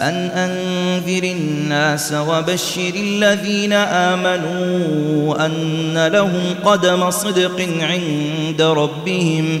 أن أنذر الناس وبشر الذين آمنوا أن لهم قدم صدق عند ربهم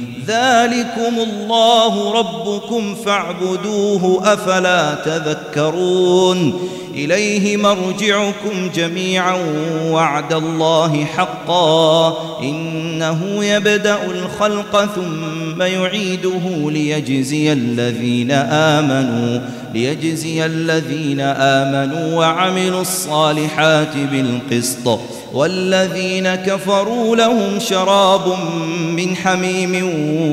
ذلكم الله ربكم فاعبدوه أفلا تذكرون إليه مرجعكم جميعا وعد الله حقا إنه يبدأ الخلق ثم يعيده ليجزي الذين آمنوا ليجزي الذين آمنوا وعملوا الصالحات بالقسط والذين كفروا لهم شراب من حميم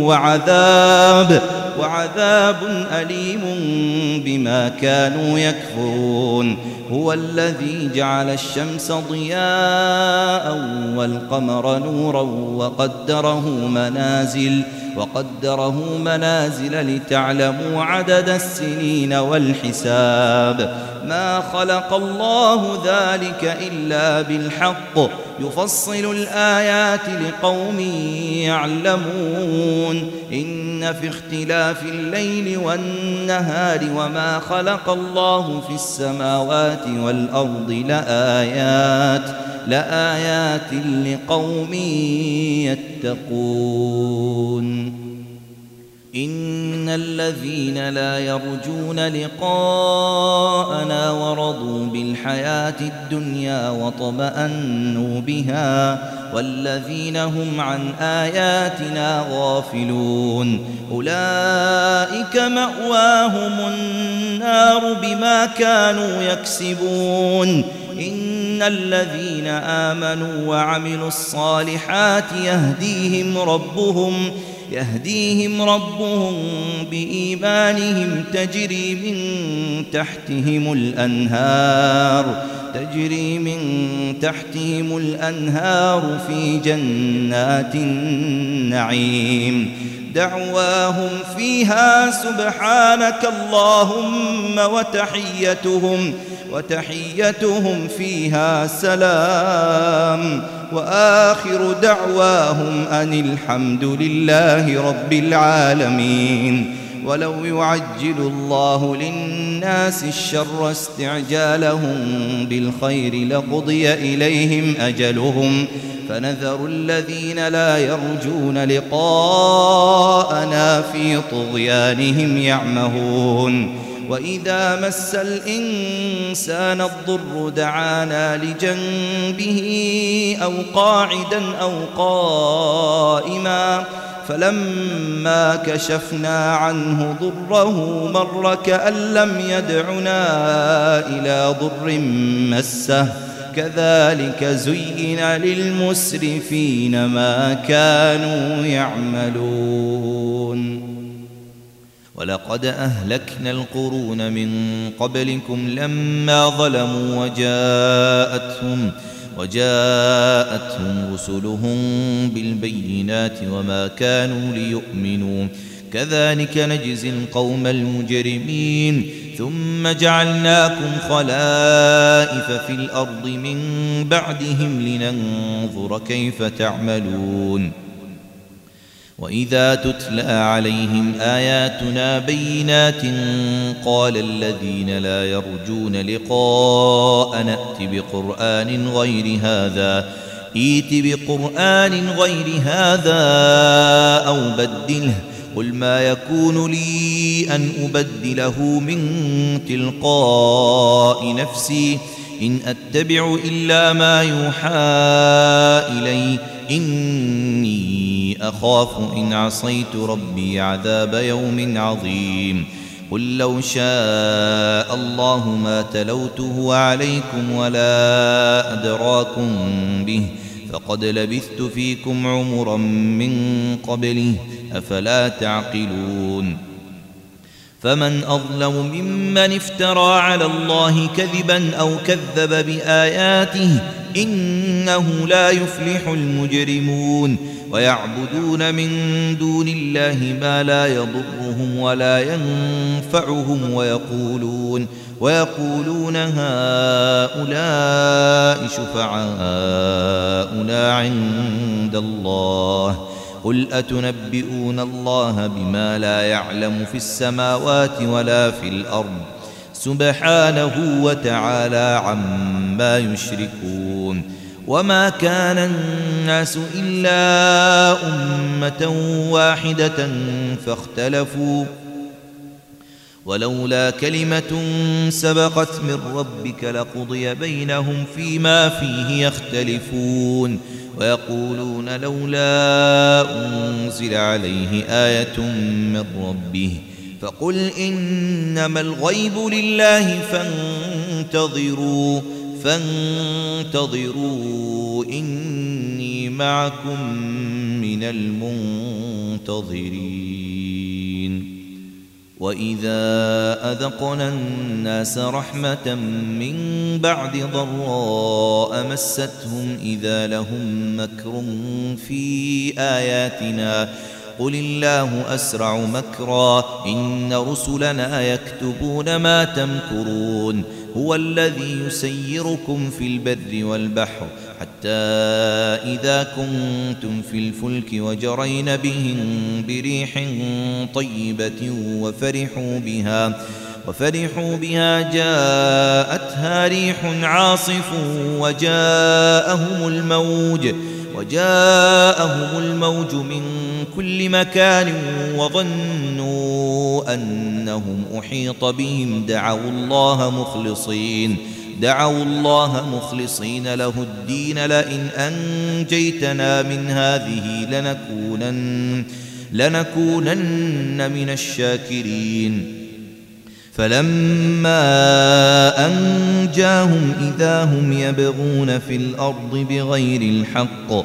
وعذاب وعذاب أليم بما كانوا يكفرون. هو الذي جعل الشمس ضياء والقمر نورا وقدره منازل. وقدره منازل لتعلموا عدد السنين والحساب. ما خلق الله ذلك إلا بالحق. يفصل الآيات لقوم يعلمون. إن في اختلاف الليل والنهار وما خلق الله في السماوات والأرض لآيات. لآيات لقوم يتقون. إن الذين لا يرجون لقاءنا ورضوا بالحياة الدنيا وطمأنوا بها والذين هم عن آياتنا غافلون. أولئك مأواهم النار بما كانوا يكسبون. إن الذين آمنوا وعملوا الصالحات يهديهم ربهم يهديهم ربهم بإيمانهم. تجري من تحتهم الأنهار تجري من تحتهم الأنهار في جنات النعيم. دعواهم فيها سبحانك اللهم وتحيتهم. وتحيتهم فيها سلام. وآخر دعواهم أن الحمد لله رب العالمين. ولو يعجل الله للناس الشر استعجالهم بالخير لقضي إليهم أجلهم. فنذر الذين لا يرجون لقاءنا في طغيانهم يعمهون. وإذا مس الإنسان الضر دعانا لجنبه أو قاعدا أو قائما فلما كشفنا عنه ضره مر كأن لم يدعنا إلى ضر مسه كذلك زين للمسرفين ما كانوا يعملون ولقد أهلكنا القرون من قبلكم لما ظلموا وجاءتهم وجاءتهم رسلهم بالبينات وما كانوا ليؤمنوا. كذلك نجزي القوم المجرمين. ثم جعلناكم خلائف في الأرض من بعدهم لننظر كيف تعملون. وإذا تتلى عليهم آياتنا بينات قال الذين لا يرجون لقاء نأت بقرآن غير هذا إيت بقرآن غير هذا أو بدله قل ما يكون لي أن أبدله من تلقاء نفسي إن أتبع إلا ما يوحى إلي إني أخاف إن عصيت ربي عذاب يوم عظيم. قل لو شاء الله ما تلوته عليكم ولا أدراكم به فقد لبثت فيكم عمرا من قبله أفلا تعقلون. فمن أظلم ممن افترى على الله كذبا أو كذب بآياته إنه لا يفلح المجرمون ويعبدون من دون الله ما لا يضرهم ولا ينفعهم ويقولون ويقولون هؤلاء شفعاؤنا عند الله قل أتنبئون الله بما لا يعلم في السماوات ولا في الأرض سبحانه وتعالى عما يشركون وما كان الناس إلا أمة واحدة فاختلفوا ولولا كلمة سبقت من ربك لقضي بينهم فيما فيه يختلفون ويقولون لولا أنزل عليه آية من ربه فقل إنما الغيب لله فانتظروا فانتظروا إني معكم من المنتظرين. وإذا أذقنا الناس رحمة من بعد ضراء مستهم إذا لهم مكر في آياتنا قل الله أسرع مكرا إن رسلنا يكتبون ما تمكرون هو الذي يسيركم في البر والبحر حتى إذا كنتم في الفلك وجرين بهم بريح طيبة وفرحوا بها وفرحوا بها جاءتها ريح عاصف وجاءهم الموج وجاءهم الموج من كل مكان وظنوا أنهم أحيط بهم. دعوا الله مخلصين دعوا الله مخلصين له الدين. لئن أنجيتنا من هذه لنكونن لنكونن من الشاكرين. فلما أنجاهم إذا هم يبغون في الأرض بغير الحق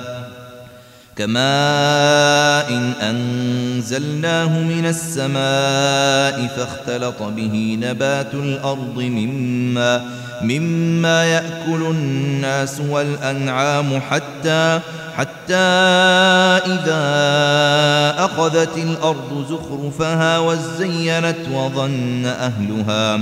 كماء إن أنزلناه من السماء فاختلط به نبات الأرض مما مما يأكل الناس والأنعام حتى حتى إذا أخذت الأرض زخرفها وزينت وظن أهلها.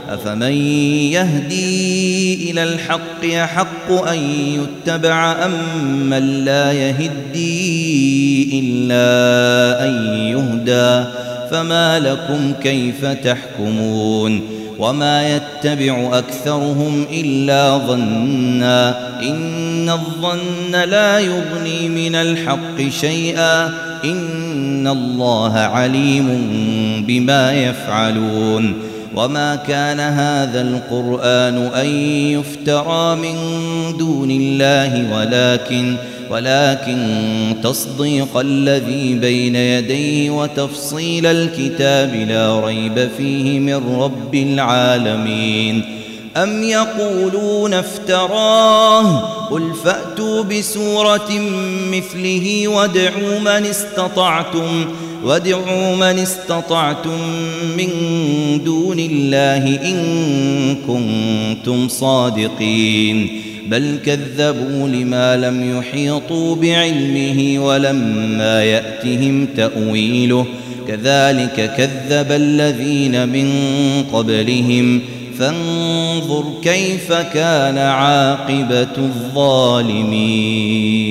أفمن يهدي إلى الحق يحق أن يتبع أم من لا يهدي إلا أن يهدى فما لكم كيف تحكمون وما يتبع أكثرهم إلا ظنا إن الظن لا يغني من الحق شيئا إن الله عليم بما يفعلون وما كان هذا القرآن أن يفترى من دون الله ولكن ولكن تصديق الذي بين يديه وتفصيل الكتاب لا ريب فيه من رب العالمين أم يقولون افتراه قل فأتوا بسورة مثله وادعوا من استطعتم وادعوا من استطعتم من دون الله إن كنتم صادقين. بل كذبوا لما لم يحيطوا بعلمه ولما يأتهم تأويله. كذلك كذب الذين من قبلهم. فانظر كيف كان عاقبة الظالمين.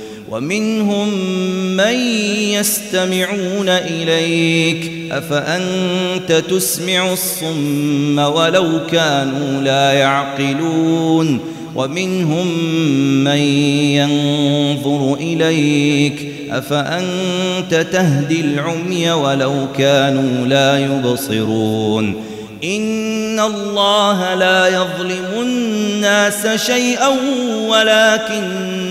ومنهم من يستمعون إليك أفأنت تسمع الصم ولو كانوا لا يعقلون؟ ومنهم من ينظر إليك أفأنت تهدي العمي ولو كانوا لا يبصرون؟ إن الله لا يظلم الناس شيئا ولكن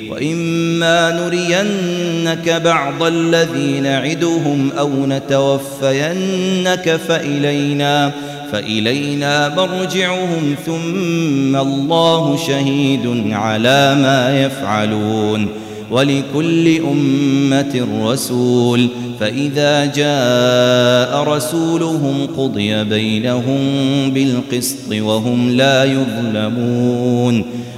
وإما نرينك بعض الذي نعدهم أو نتوفينك فإلينا فإلينا مرجعهم ثم الله شهيد على ما يفعلون ولكل أمة رسول فإذا جاء رسولهم قضي بينهم بالقسط وهم لا يظلمون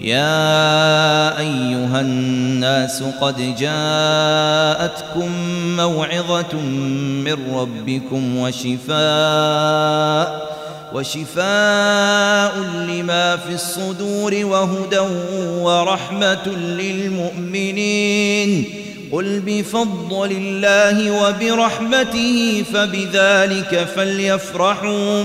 يا أيها الناس قد جاءتكم موعظة من ربكم وشفاء وشفاء لما في الصدور وهدى ورحمة للمؤمنين. قل بفضل الله وبرحمته فبذلك فليفرحوا.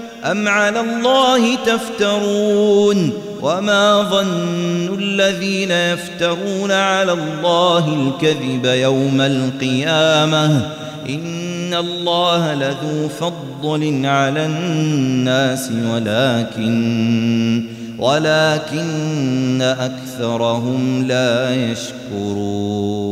أم على الله تفترون وما ظن الذين يفترون على الله الكذب يوم القيامة؟ إن الله لذو فضل على الناس ولكن ولكن أكثرهم لا يشكرون.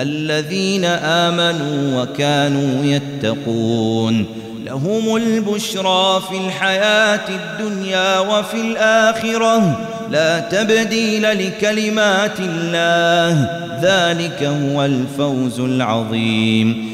الذين آمنوا وكانوا يتقون. لهم البشرى في الحياة الدنيا وفي الآخرة. لا تبديل لكلمات الله. ذلك هو الفوز العظيم.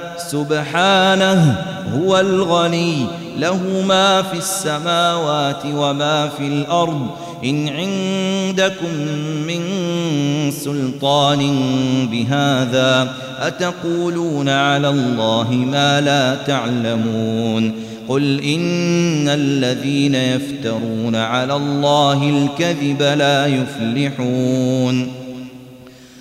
سبحانه هو الغني له ما في السماوات وما في الأرض. إن عندكم من سلطان بهذا أتقولون على الله ما لا تعلمون. قل إن الذين يفترون على الله الكذب لا يفلحون.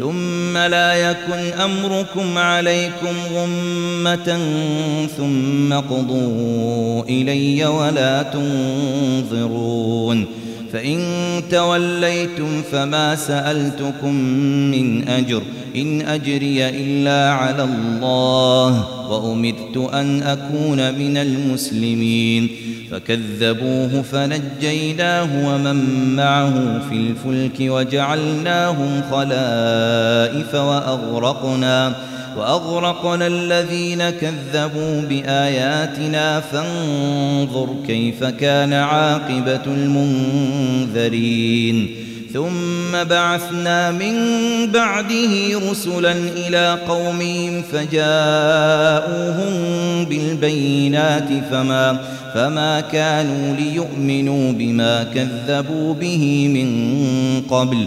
ثم لا يكن أمركم عليكم غمة ثم قضوا إلي ولا تنظرون فإن توليتم فما سألتكم من أجر إن أجري إلا على الله وأمرت أن أكون من المسلمين فكذبوه فنجيناه ومن معه في الفلك وجعلناهم خلائف وأغرقنا وأغرقنا الذين كذبوا بآياتنا فانظر كيف كان عاقبة المنذرين. ثم بعثنا من بعده رسلا إلى قومهم فجاءوهم بالبينات فما فما كانوا ليؤمنوا بما كذبوا به من قبل.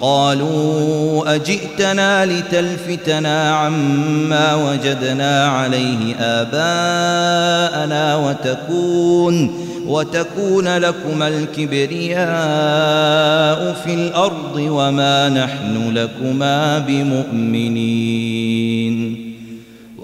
قالوا أجئتنا لتلفتنا عما وجدنا عليه آباءنا وتكون وتكون لكما الكبرياء في الأرض وما نحن لكما بمؤمنين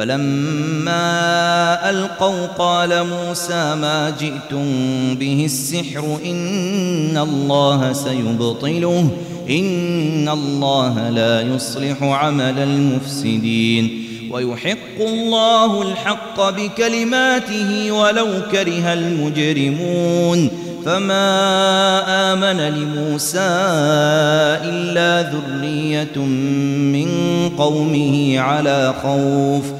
فلما ألقوا قال موسى ما جئتم به السحر إن الله سيبطله إن الله لا يصلح عمل المفسدين ويحق الله الحق بكلماته ولو كره المجرمون فما آمن لموسى إلا ذرية من قومه على خوف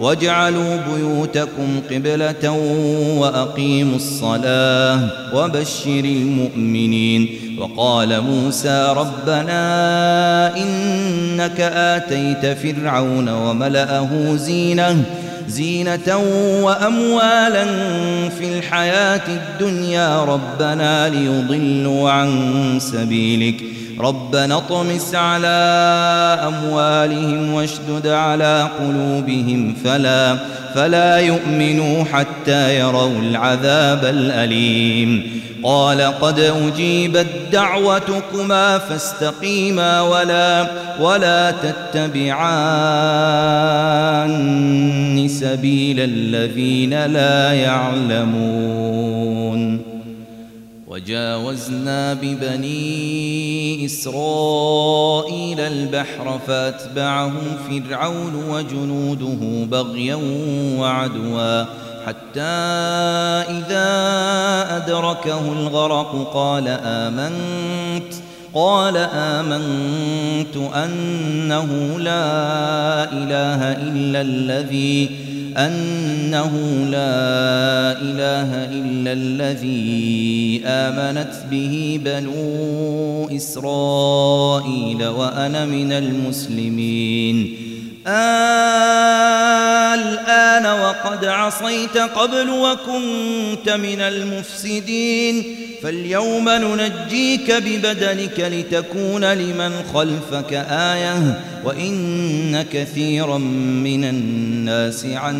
واجعلوا بيوتكم قبلة وأقيموا الصلاة وبشر المؤمنين. وقال موسى ربنا إنك آتيت فرعون وملأه زينة زينة وأموالا في الحياة الدنيا. ربنا ليضلوا عن سبيلك. ربنا اطمس على أموالهم واشدد على قلوبهم فلا فلا يؤمنوا حتى يروا العذاب الأليم. قال قد أجيبت دعوتكما فاستقيما ولا ولا تتبعان سبيل الذين لا يعلمون. وجاوزنا ببني إسرائيل البحر فأتبعهم فرعون وجنوده بغيا وعدوا حتى إذا أدركه الغرق قال آمنت قال آمنت أنه لا إله إلا الذي أنه لا إله إلا الذي آمنت به بنو إسرائيل وأنا من المسلمين. الآن وقد عصيت قبل وكنت من المفسدين. فاليوم ننجيك ببدنك لتكون لمن خلفك آية وإن كثيرا من الناس عن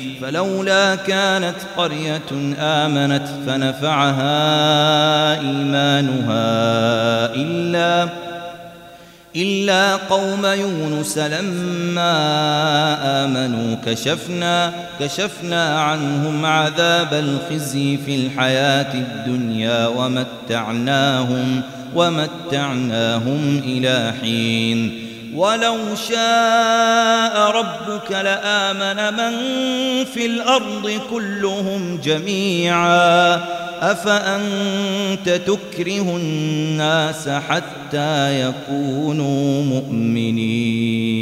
فلولا كانت قرية آمنت فنفعها إيمانها إلا إلا قوم يونس لما آمنوا كشفنا كشفنا عنهم عذاب الخزي في الحياة الدنيا ومتعناهم ومتعناهم إلى حين ولو شاء ربك لآمن من في الأرض كلهم جميعا. أفأنت تكره الناس حتى يكونوا مؤمنين؟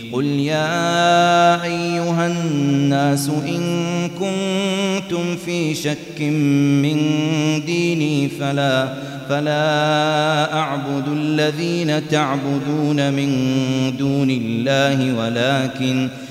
قل يا أيها الناس إن كنتم في شك من ديني فلا فلا أعبد الذين تعبدون من دون الله ولكن